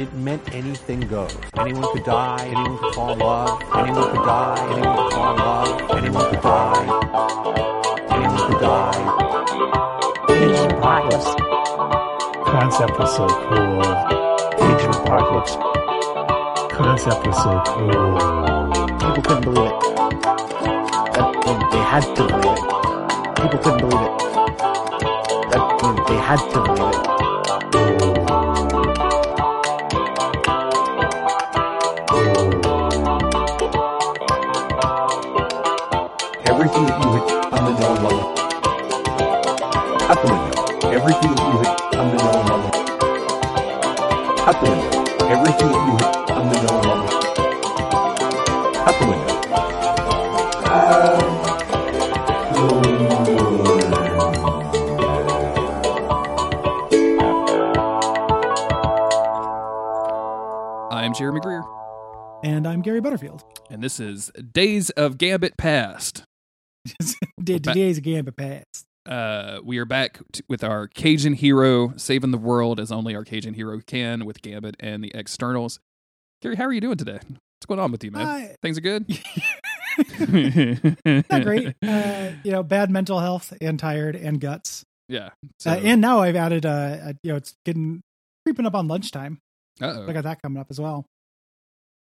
it meant anything goes. Anyone could die, anyone could fall in love, anyone could die, anyone could fall in love, anyone could die, anyone could die. Asian apocalypse. Concept was so cool. Asian apocalypse. Concept was so cool. People couldn't believe it. That meant they had to believe it. People couldn't believe it. That meant they had to believe it. Everything that you hit on the known level. Out the window. Everything that you hit on the known level. Out the window. I'm Jeremy Greer, And I'm Gary Butterfield. and this is Days of Gambit Past. Did back. today's gambit past. Uh, we are back t- with our Cajun hero saving the world as only our Cajun hero can with Gambit and the externals. Gary, how are you doing today? What's going on with you, man? I- Things are good. Not great. Uh, you know, bad mental health and tired and guts. yeah. So, Uh, and now I've added, uh, uh, you know, it's getting creeping up on lunchtime. uh-oh. I got that coming up as well.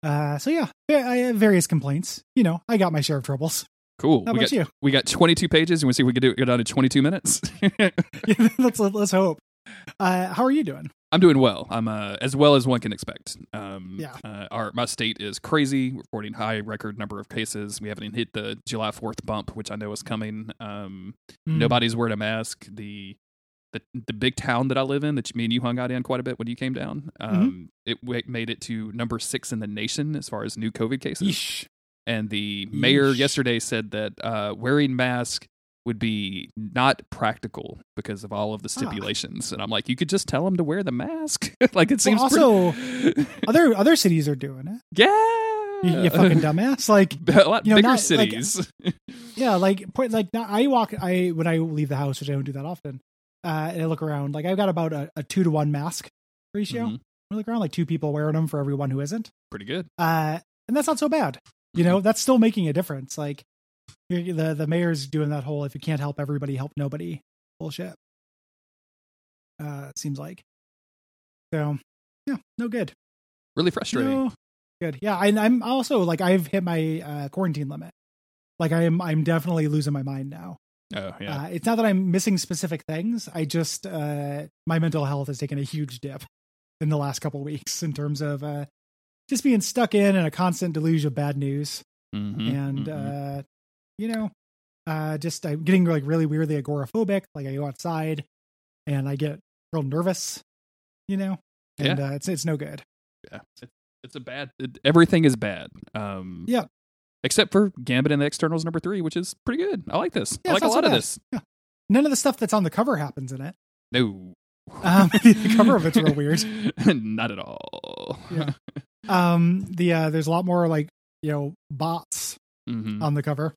Uh, so yeah, yeah, I have various complaints. You know, I got my share of troubles. Cool. How we about got you? we got 22 pages. and we see if we can do it go down to 22 minutes? let's let's hope. Uh, how are you doing? I'm doing well. I'm uh, as well as one can expect. Um, Yeah. Uh, our my state is crazy, reporting high record number of cases. We haven't even hit the July 4th bump, which I know is coming. Um, Mm. Nobody's wearing a mask. The the the big town that I live in, that me and you hung out in quite a bit when you came down. Mm-hmm. Um, it wa- made it to number six in the nation as far as new COVID cases. Yeesh. And the mayor Yeesh. yesterday said that uh, wearing mask would be not practical because of all of the Ah. stipulations. And I'm like, you could just tell them to wear the mask. like it Well, seems also, pretty- other other cities are doing it. yeah, You, you fucking dumbass. Like, a lot you know, bigger not- like- cities. yeah, like point like I walk I when I leave the house, which I don't do that often. Uh, and I look around, like I've got about a, a two to one mask ratio. Mhm. I look around like two people wearing them for everyone who isn't. pretty good. Uh, and that's not so bad. You know, that's still making a difference. Like the the mayor's doing that whole if you can't help everybody, help nobody bullshit. Uh, seems like. So, yeah, no good. Really frustrating. No good. Yeah, and I'm also like I've hit my uh, quarantine limit. Like I am, I'm definitely losing my mind now. Oh yeah. Uh, it's not that I'm missing specific things. I just uh, my mental health has taken a huge dip in the last couple weeks in terms of uh, just being stuck in and a constant deluge of bad news, Mhm, and mhm. uh, you know, uh, just I'm getting like really weirdly agoraphobic. Like I go outside and I get real nervous, you know, and uh, it's it's no good. yeah. It, it's a bad. It, everything is bad. Um, Yeah. Except for Gambit and the Externals number three, which is pretty good. I like this. Yeah, I like a not so lot of this. None of the stuff that's on the cover happens in it. No. Um, the cover of it's real weird. Not at all. Yeah. Um, the uh, there's a lot more like you know bots Mhm. on the cover.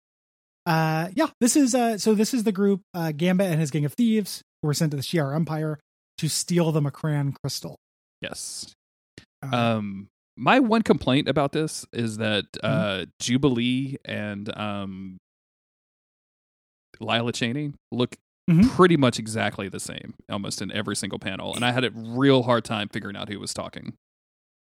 Uh, yeah, this is uh, so this is the group uh, Gambit and his gang of thieves who were sent to the Shi'ar Empire to steal the M'Kraan crystal. Yes. Uh, Um, my one complaint about this is that Mm-hmm. uh, Jubilee and um, Lila Cheney look Mhm. pretty much exactly the same, almost in every single panel, and I had a real hard time figuring out who was talking.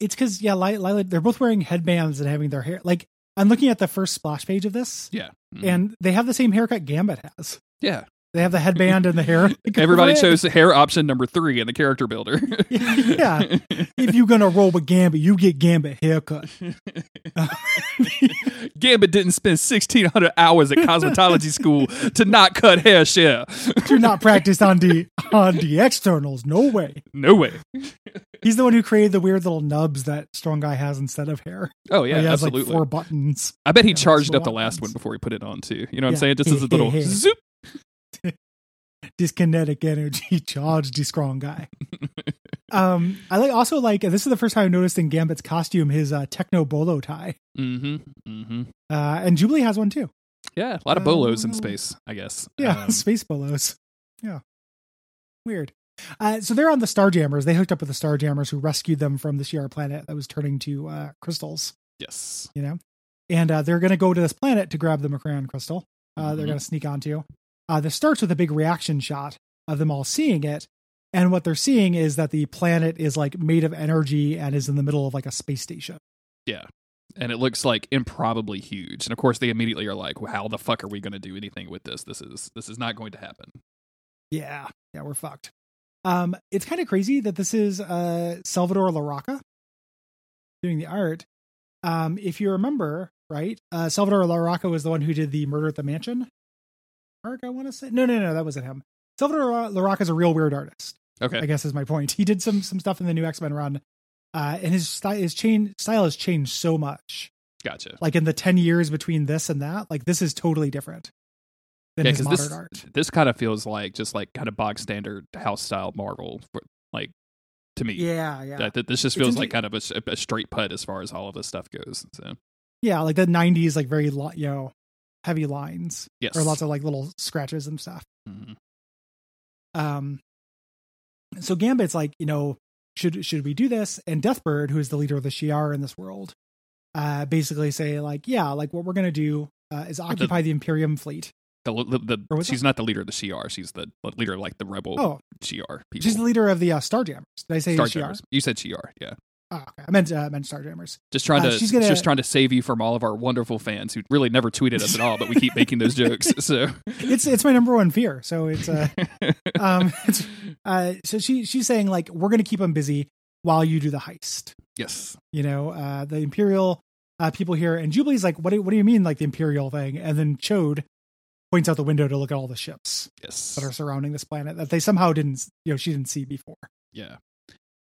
It's because yeah, Li- Lila, they're both wearing headbands and having their hair like I'm looking at the first splash page of this, Yeah. Mhm. and they have the same haircut Gambit has. yeah. They have the headband and the hair. Everybody chose hair option number three in the character builder. Yeah. If you're gonna roll with Gambit, you get Gambit haircut. Gambit didn't spend 1,600 hours at cosmetology school to not cut hair share. Do not practice on the on the externals. No way. No way. He's the one who created the weird little nubs that Strong Guy has instead of hair. Oh, yeah, he has absolutely. like four buttons. I bet he charged up the the last one before he put it on, too. You know what I'm saying? Just as a little Yeah. zoop. This kinetic energy charged Strong Guy. um, I like also like this is the first time I noticed in Gambit's costume his uh, techno bolo tie. Mm-hmm. Mm-hmm. Uh, and Jubilee has one too. Yeah, a lot of Uh, bolos in space, I guess. Yeah, Um, space bolos. Yeah, weird. Uh, so they're on the Starjammers. They hooked up with the Starjammers who rescued them from the Shi'ar planet that was turning to uh, crystals. Yes. You know, and uh, they're going to go to this planet to grab the M'Kraan crystal. Uh, They're Mhm. going to sneak onto. Uh, this starts with a big reaction shot of them all seeing it, and what they're seeing is that the planet is like made of energy and is in the middle of like a space station. Yeah. And it looks like improbably huge. And of course, they immediately are like, well, "How the fuck are we going to do anything with this? This is this is not going to happen." Yeah, yeah, we're fucked. Um, it's kind of crazy that this is uh Salvador Larroca doing the art. Um, if you remember, right, uh, Salvador Larroca was the one who did the Murder at the Mansion arc. I want to say, no, no, no, that wasn't him. Salvador Larroca is a real weird artist. Okay. I guess is my point. He did some some stuff in the new X Men run, uh, and his style his chain style has changed so much. Gotcha. Like in the ten years between this and that, like this is totally different than Yeah, his modern this art. this kind of feels like just like kind of bog standard house style Marvel, for, like to me. Yeah, yeah. That, that this just feels like kind of a straight putt as far as all of this stuff goes. So yeah, like the '90s, like very you know heavy lines yes, or lots of like little scratches and stuff. Mhm. Um, so Gambit's like, you know, should should we do this? And Deathbird, who is the leader of the Shi'ar in this world, uh, basically say like, yeah, like what we're gonna do uh, is occupy the Imperium fleet. the, the, the she's not the leader of the Shi'ar. She's the leader of like the rebel Oh, Shi'ar people. she's the leader of the uh, Starjammers. Did I say Shi'ar? Starjammers. You said Shi'ar, yeah. Oh, okay. I meant uh, I meant Starjammers. Just trying Uh, to she's gonna- just trying to save you from all of our wonderful fans who really never tweeted us at all, but we keep making those jokes. So It's it's my number one fear. So it's uh um it's, uh so she she's saying like we're gonna keep them busy while you do the heist. yes, you know uh the imperial uh people here and jubilee's like what do, what do you mean like the imperial thing and then chode points out the window to look at all the ships yes, that are surrounding this planet that they somehow didn't you know she didn't see before Yeah.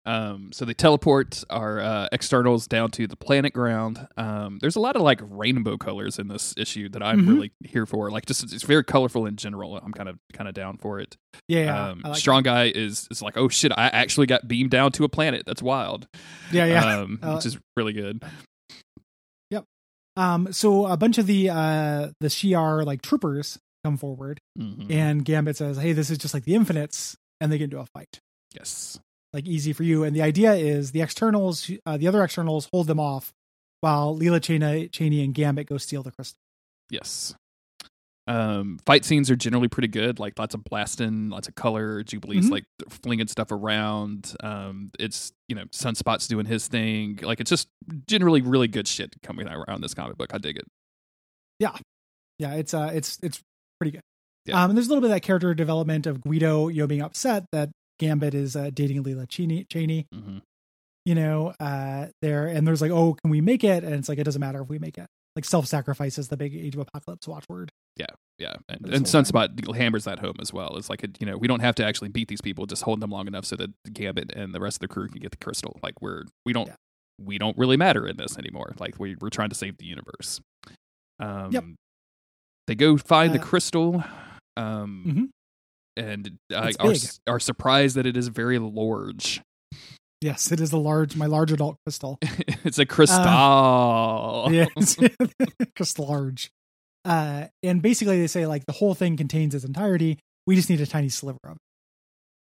Um, so they teleport our uh, externals down to the planet ground. Um, there's a lot of like rainbow colors in this issue that I'm Mhm. really here for. Like, just it's very colorful in general. I'm kind of kind of down for it. yeah um, like Strong Guy is is like, oh shit, I actually got beamed down to a planet. That's wild. yeah yeah Um, Uh, which is really good. Yep. Um so a bunch of the uh the shi'ar like troopers come forward Mhm. and gambit says hey this is just like the infinites and they get into a fight yes. Like easy for you and the idea is the externals uh, the other externals hold them off while Leela Cheney, Cheney and Gambit go steal the crystal. Yes. Um, fight scenes are generally pretty good. Like lots of blasting, lots of color. Jubilee's Mhm. like flinging stuff around. Um, it's you know Sunspot's doing his thing. Like it's just generally really good shit coming out around this comic book. I dig it. Yeah, yeah it's uh it's it's pretty good Yeah. um and there's a little bit of that character development of guido you know being upset that gambit is uh, dating leela cheney cheney hmm you know uh there and there's like oh can we make it and it's like it doesn't matter if we make it like self-sacrifice is the big age of apocalypse watchword Yeah, and, and thing. Sunspot hammers that home as well. It's like you know we don't have to actually beat these people; just hold them long enough so that Gambit and the rest of the crew can get the crystal. Like we're we don't Yeah. we don't really matter in this anymore. Like we we're trying to save the universe. Um, Yep. They go find the Uh, crystal, um, Mhm. And uh, are are surprised that it is very large. yes it is a large my large adult crystal it's a crystal. yeah it's just large uh and basically they say like the whole thing contains its entirety we just need a tiny sliver of it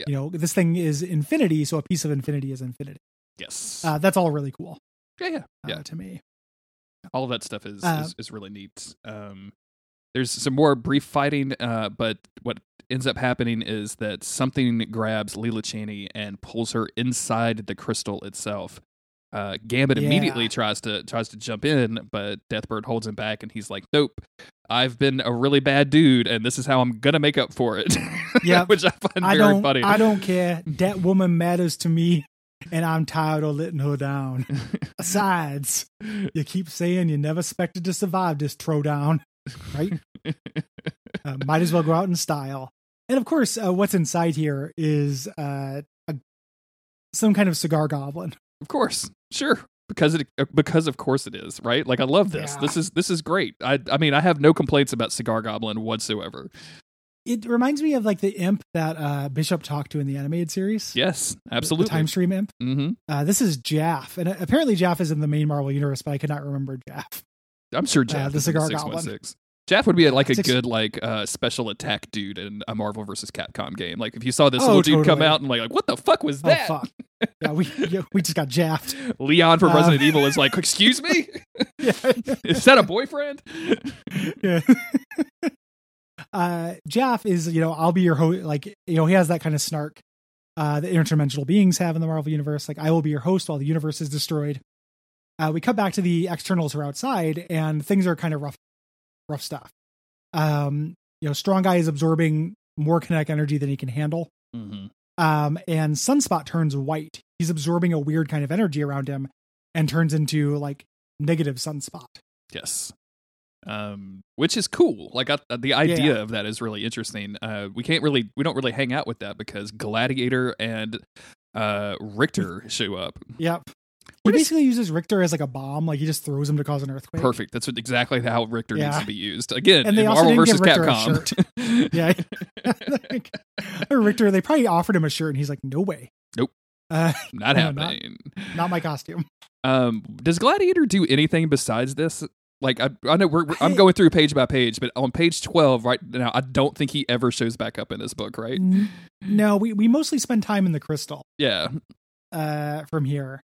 Yeah. you know this thing is infinity so a piece of infinity is infinity Yes. uh that's all really cool yeah. Yeah. uh, Yeah. to me all of that stuff is Uh, is, is really neat. Um, there's some more brief fighting, uh, but what ends up happening is that something grabs Leela Cheney and pulls her inside the crystal itself. Uh, Gambit immediately tries to tries to jump in, but Deathbird holds him back, and he's like, "Nope, I've been a really bad dude, and this is how I'm gonna make up for it." Yeah, which I find i very don't funny. i don't care that woman matters to me and i'm tired of letting her down besides you keep saying you never expected to survive this throwdown right uh, might as well go out in style. And of course, uh, what's inside here is uh, a, some kind of cigar goblin. Of course, sure. Because it, uh, because of course it is right. Like I love this. Yeah. This is this is great. I I mean I have no complaints about Cigar Goblin whatsoever. It reminds me of like the imp that uh, Bishop talked to in the animated series. Yes, absolutely. The time stream imp. hmm Uh, this is Jaff, and uh, apparently Jaff is in the main Marvel universe, but I could not remember Jaff. I'm sure Jeff the is in Cigar the Goblin. 616. Jaff would be like a good like uh, special attack dude in a Marvel versus Capcom game. Like if you saw this Oh, little dude come out and like, like what the fuck was that? Oh that? fuck! Yeah, we yeah, we just got jaffed. Leon from Uh, Resident Evil is like, excuse me, Yeah. is that a boyfriend? yeah. uh Jaff is, you know, I'll be your host like, you know, he has that kind of snark uh that interdimensional beings have in the Marvel universe. Like I will be your host while the universe is destroyed. Uh we cut back to the externals who are outside and things are kind of rough rough stuff. Um, you know, strong guy is absorbing more kinetic energy than he can handle. Mm-hmm. Um, and Sunspot turns white. He's absorbing a weird kind of energy around him and turns into like negative Sunspot. Yes. Um, which is cool. Like I, the idea Yeah. of that is really interesting. Uh, we can't really, we don't really hang out with that because Gladiator and uh Rictor show up. Yep. He is- basically uses Rictor as like a bomb, like he just throws him to cause an earthquake. Perfect. That's what, exactly how Rictor needs to be used. Again, And they in also Marvel didn't versus give Rictor a Capcom. Yeah. Like, Rictor, they probably offered him a shirt and he's like, no way. Nope. Uh, Not No, happening. not my costume. Um, does Gladiator do anything besides this? Like I, I know we're, we're- I'm going through page by page, but on page twelve right now, I don't think he ever shows back up in this book, right? N- No, we, we mostly spend time in the crystal Yeah, uh, from here.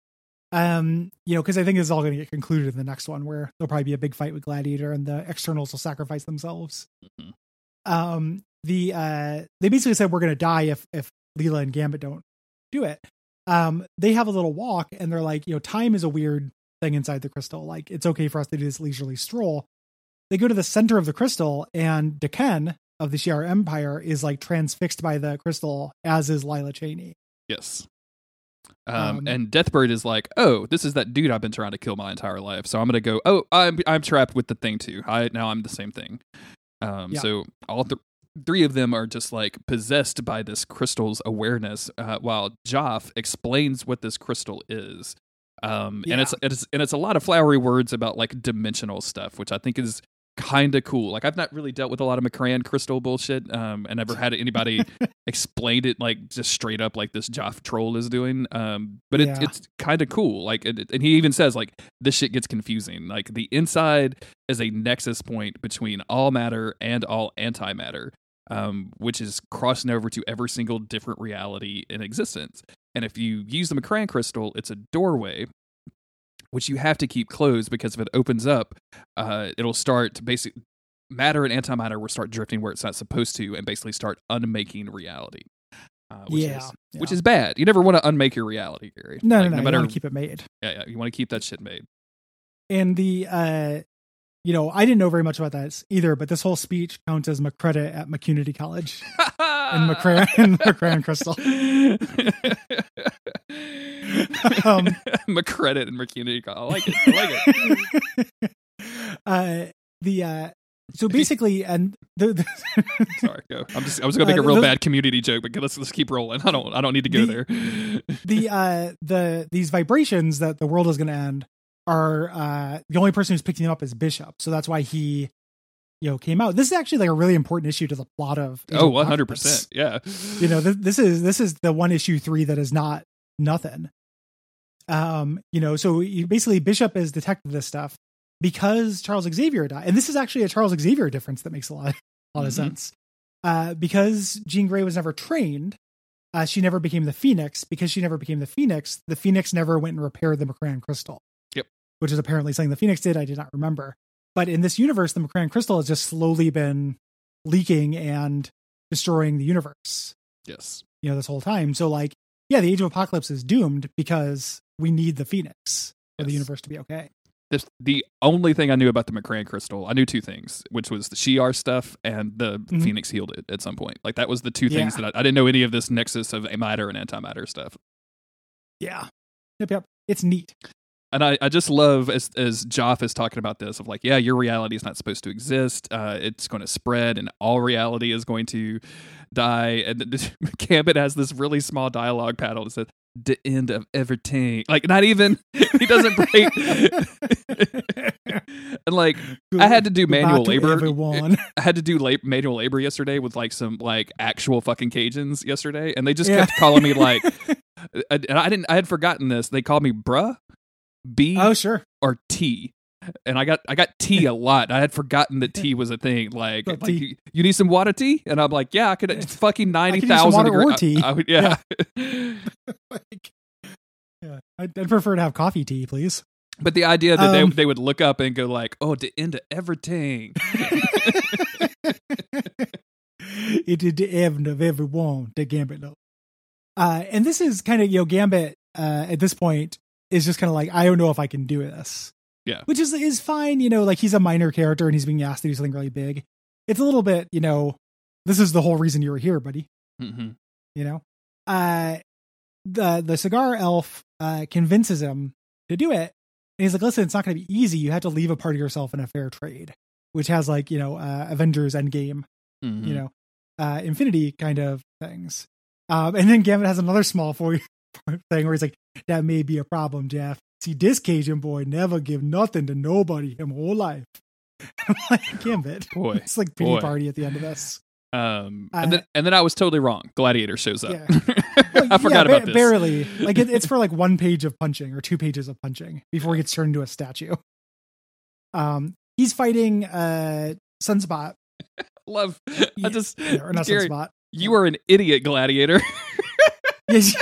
Um, you know, because I think this is all going to get concluded in the next one where there'll probably be a big fight with Gladiator and the externals will sacrifice themselves. Mhm. Um, the uh, they basically said we're going to die if if Leela and Gambit don't do it. Um, they have a little walk and they're like, you know, time is a weird thing inside the crystal. Like it's okay for us to do this leisurely stroll. They go to the center of the crystal and D'Ken of the Shi'ar Empire is like transfixed by the crystal, as is Lila Cheney. yes. Um, Um, and Deathbird is like, oh, this is that dude I've been trying to kill my entire life. So I'm gonna go. Oh, I'm I'm trapped with the thing too. I now I'm the same thing. Um, Yeah. so all th- three of them are just like possessed by this crystal's awareness, uh, while Joff explains what this crystal is. Um, and it's it's and it's a lot of flowery words about like dimensional stuff, which I think is kind of cool. Like I've not really dealt with a lot of M'Kraan crystal bullshit, um, and never had anybody explained it like just straight up like this Joff troll is doing. Um, but it, Yeah. it's kind of cool. Like, it, it- and he even says like this shit gets confusing. Like the inside is a nexus point between all matter and all antimatter, um, which is crossing over to every single different reality in existence. And if you use the M'Kraan crystal, it's a doorway. Which you have to keep closed because if it opens up, uh, it'll start basic matter and antimatter will start drifting where it's not supposed to, and basically start unmaking reality. Uh, which yeah, is, yeah. which is bad. You never want to unmake your reality, Gary. no, Like, no, no. matter, you want to keep it made. yeah, yeah, you want to keep that shit made. And the, uh, you know, I didn't know very much about that either, but this whole speech counts as McCredit at McCunity College and McCran and McCran Crystal. Um, McCredit and McCunity. I like it. I like it. uh, the uh, so basically, and the, the Sorry, go. I'm just. I was gonna make Uh, a real those- bad community joke, but let's let's keep rolling. I don't. I don't need to go The- there. the uh the these vibrations that the world is going to end are uh the only person who's picking them up is Bishop, so that's why he you know came out. This is actually like a really important issue to the plot of oh, 100 percent Yeah. you know th- this is this is the one issue three that is not nothing um you know so you, basically bishop has detected this stuff because charles xavier died. And this is actually a charles xavier difference that makes a lot, a lot of Mhm. sense. Uh because jean grey was never trained uh she never became the phoenix. Because she never became the phoenix the phoenix never went and repaired the m'kraan crystal. Yep. which is apparently something the phoenix did. I did not remember. But in this universe the m'kraan crystal has just slowly been leaking and destroying the universe. Yes. you know this whole time. So like yeah the age of apocalypse is doomed because we need the phoenix for the universe to be okay This, the only thing I knew about the M'Kraan crystal, I knew two things, which was the Shi'ar stuff and the Mhm. Phoenix healed it at some point. Like that was the two things Yeah. that I, I didn't know any of this nexus of matter and antimatter stuff. yeah yep yep it's neat and I, I just love as as Joff is talking about this of like, yeah, your reality is not supposed to exist. Uh, it's going to spread, and all reality is going to die. And the, Gambit has this really small dialogue paddle that says, "The end of everything." Like, not even he doesn't break. and like, I had to do manual to labor. everyone I had to do lab- manual labor yesterday with like some like actual fucking Cajuns yesterday, and they just Yeah. kept calling me like, and I didn't. I had forgotten this. They called me bruh, B oh sure or T. and I got I got tea a lot. I had forgotten that tea was a thing. Like, like, you, you need some water tea, and I'm like, yeah, I could. It's fucking ninety thousand water or tea. I, I would, yeah. like, yeah, I'd, I'd prefer to have coffee tea, please. but the idea that Um, they they would look up and go like, oh, the end of everything. it is the end of everyone, the Gambit. though. Uh, and this is kind of, you know, Gambit uh, at this point is just kind of like, I don't know if I can do this. Yeah. Which is is fine, you know, like he's a minor character and he's being asked to do something really big. It's a little bit, you know, this is the whole reason you were here, buddy. hmm You know? Uh the the cigar elf uh convinces him to do it. And he's like, listen, it's not gonna be easy. You have to leave a part of yourself in a fair trade, which has like, you know, uh Avengers Endgame hmm you know, uh, infinity kind of things. Um, and then Gambit has another small for you thing where he's like, that may be a problem, Jeff. See, this Cajun boy never give nothing to nobody him whole life. I'm like, Gambit. Boy, It's like pity boy. party at the end of this. Um, Uh, and then and then I was totally wrong. Gladiator shows up. Yeah. I forgot yeah, about ba- this. Barely. Like it, it's for like one page of punching or two pages of punching before he gets turned into a statue. Um, he's fighting uh Sunspot. Love. Yeah, I just Yeah, or not Gary, Sunspot. you are an idiot, Gladiator. Yes.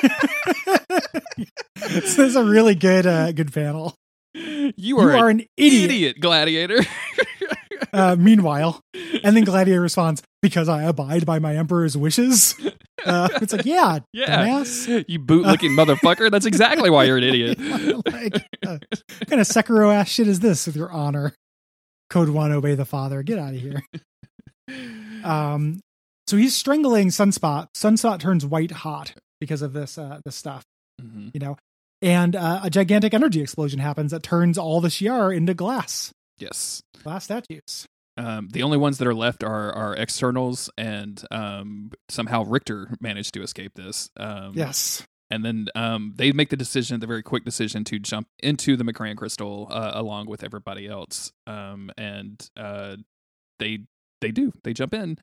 this is a really good uh good panel. you You are, are an an idiot. idiot, Gladiator. Uh, meanwhile, and then Gladiator responds, "Because I abide by my emperor's wishes." Uh, it's like, yeah, yeah, dumbass. you bootlicking motherfucker. That's exactly why you're an idiot. like, uh, what kind of Sekiro ass shit is this with your honor? Code one, obey the father. Get out of here. Um, so he's strangling Sunspot. Sunspot turns white hot because of this uh, this stuff, Mhm. you know. And uh, a gigantic energy explosion happens that turns all the Shi'ar into glass, Yes. glass statues. Um, the only ones that are left are are externals, and um, somehow Rictor managed to escape this. Um, Yes. and then um, they make the decision, the very quick decision, to jump into the M'Kraan crystal uh, along with everybody else. Um, and uh, they they do they jump in,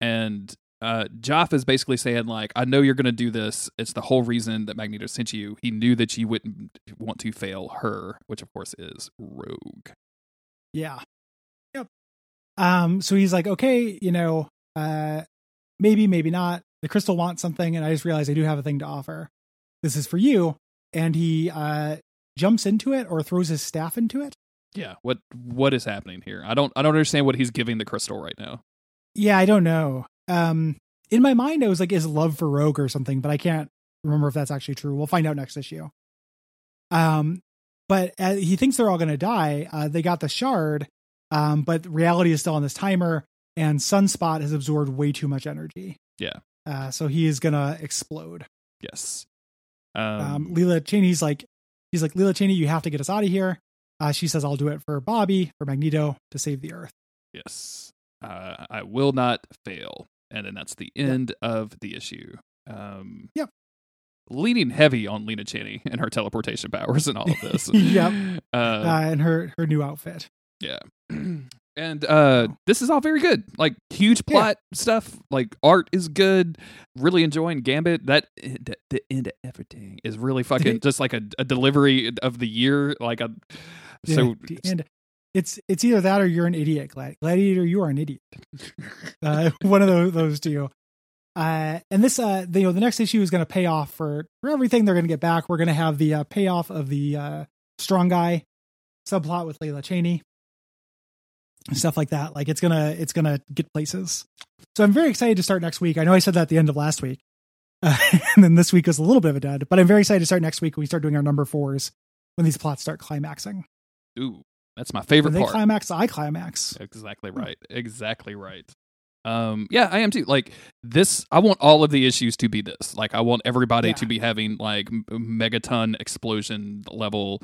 and uh, Joff is basically saying like, "I know you're going to do this. It's the whole reason that Magneto sent you. He knew that you wouldn't want to fail her, which of course is Rogue." Yeah. Yep. Um, so he's like, okay, you know, uh, maybe, maybe not. The crystal wants something, and I just realized I do have a thing to offer. This is for you. And he uh jumps into it or throws his staff into it. Yeah, what what is happening here? I don't I don't understand what he's giving the crystal right now. Yeah, I don't know. Um, in my mind, I was like, is love for Rogue or something, but I can't remember if that's actually true. We'll find out next issue. Um, but uh, he thinks they're all going to die. Uh, they got the shard, um, but reality is still on this timer, and Sunspot has absorbed way too much energy. Yeah. Uh, so he is gonna explode. Yes. Um, Um, Leela Cheney's like, he's like, Leela Cheney, you have to get us out of here. Uh, she says, I'll do it for Bobby, for Magneto, to save the Earth. yes. Uh, I will not fail, and then that's the end of the issue. Um, Yep. Leaning heavy on Lena Cheney and her teleportation powers and all of this. Yep. Uh, Uh, and her her new outfit. Yeah. and uh this is all very good. Like huge Yeah. plot stuff. Like art is good. Really enjoying Gambit. That the, the end of everything is really fucking just like a, a delivery of the year. Like a so Yeah, and it's it's either that or you're an idiot, Glad- Gladiator. You are an idiot. uh, one of those those two. Uh, and this, uh, the, you know, the next issue is going to pay off for for everything they're going to get back. We're going to have the uh, payoff of the uh, strong guy subplot with Layla Cheney, stuff like that. Like it's gonna it's gonna get places. So I'm very excited to start next week. I know I said that at the end of last week, uh, and then this week was a little bit of a dud. But I'm very excited to start next week when we start doing our number fours when these plots start climaxing. ooh, that's my When favorite they part. climax, I climax. Exactly right. Exactly right. Um, yeah, I am too. Like this, I want all of the issues to be this. Like, I want everybody Yeah. to be having like megaton explosion level,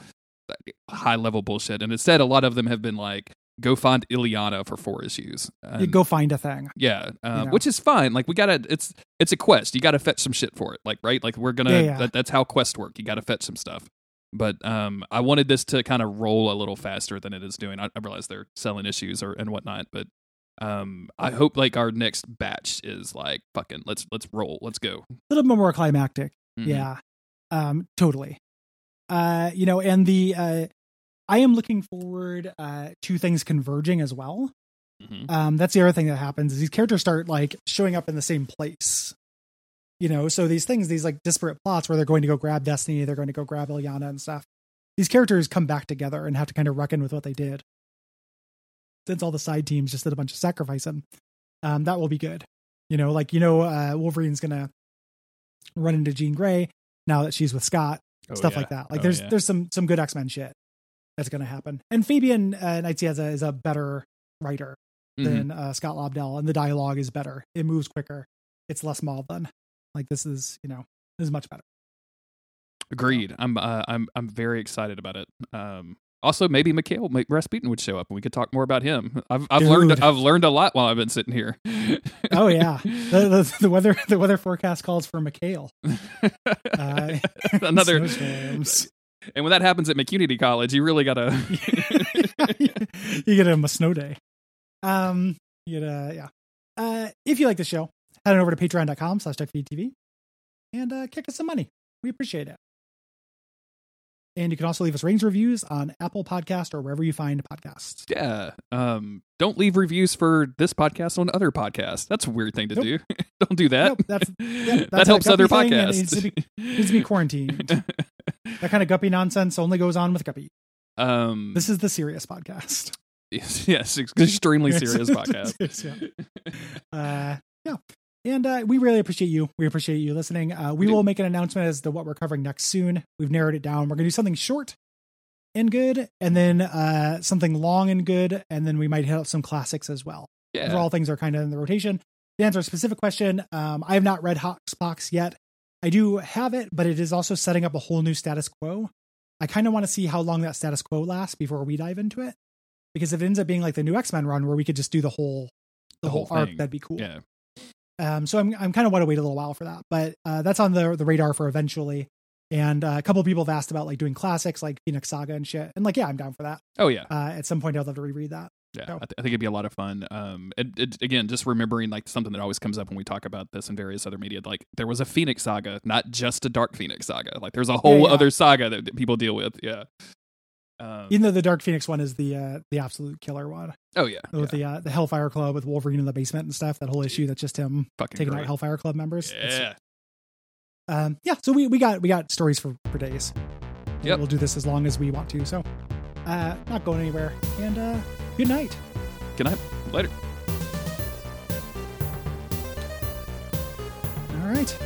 high level bullshit. And instead, a lot of them have been like, go find Illyana for four issues. And- go find a thing. yeah, uh, you know. which is fine. Like, we gotta. It's it's a quest. You gotta fetch some shit for it. Like, right? Like, we're gonna. Yeah, yeah. That, that's how quests work. You gotta fetch some stuff. But um, I wanted this to kind of roll a little faster than it is doing. I, I realize they're selling issues or and whatnot, but um, I hope like our next batch is like fucking let's let's roll, let's go. A little bit more climactic. Mhm. Yeah. Um, totally. Uh, you know, and the uh I am looking forward uh, to things converging as well. Mhm. Um, that's the other thing that happens is these characters start like showing up in the same place. You know, so these things, these like disparate plots where they're going to go grab Destiny, they're going to go grab Illyana and stuff. These characters come back together and have to kind of reckon with what they did. Since all the side teams just did a bunch of sacrificing, um, that will be good. You know, like you know, uh, Wolverine's gonna run into Jean Grey now that she's with Scott, Oh, stuff yeah. like that. Like Oh, there's yeah. there's some some good X Men shit that's gonna happen. And Fabian uh, Nicieza is a is a better writer Mhm. than uh, Scott Lobdell, and the dialogue is better. It moves quicker. It's less maudlin. Like this is you know this is much better. Agreed. I'm uh, I'm I'm very excited about it. Um, also, maybe Mikhail Rasputin would show up, and we could talk more about him. I've I've learned I've learned a lot while I've been sitting here. Oh yeah, the, the, the weather the weather forecast calls for Mikhail. Uh, Another. And when that happens at McUnity College, you really gotta. you get him a snow day. Um, you get a yeah. Uh, if you like the show, head on over to patreon.com slash TV and uh, kick us some money. We appreciate it. And you can also leave us ratings reviews on Apple Podcast or wherever you find podcasts. yeah. Um. Don't leave reviews for this podcast on other podcasts. That's a weird thing to Nope. do. don't do that. Nope, that's- yeah, that that's a helps other podcasts. needs to be- Needs to be quarantined. that kind of guppy nonsense only goes on with guppy. um. This is the serious podcast. yes, yes, extremely serious podcast. yeah. uh, yeah. And uh, we really appreciate you. We appreciate you listening. Uh, we We will make an announcement as to what we're covering next soon. We've narrowed it down. We're going to do something short and good, and then uh, something long and good, and then we might hit up some classics as well. Yeah. all things are kind of in the rotation. To answer a specific question, um, I have not read Hoxpox yet. I do have it, but it is also setting up a whole new status quo. I kind of want to see how long that status quo lasts before we dive into it. Because if it ends up being like the new X Men run where we could just do the whole the, The whole, whole arc, that'd be cool. Yeah. Um, so I'm I'm kind of want to wait a little while for that, but uh, that's on the the radar for eventually. And uh, a couple of people have asked about like doing classics like Phoenix Saga and shit, and like yeah, I'm down for that. Oh yeah. Uh, at some point, I'd love to reread that. Yeah, So- I, th- I think it'd be a lot of fun. Um, it, it, again, just remembering like something that always comes up when we talk about this in various other media. Like there was a Phoenix saga, not just a Dark Phoenix saga. Like there's a whole yeah. other saga that, that people deal with. Yeah. Um, Even though the Dark Phoenix one is the uh, the absolute killer one oh yeah, with yeah. the uh, the Hellfire Club with Wolverine in the basement and stuff. That whole issue that's just him fucking taking great. out Hellfire Club members. Yeah. um, yeah. So we we got we got stories for for days. Yeah. We'll do this as long as we want to. So, uh, not going anywhere. And uh, good night. Good night. Later. All right.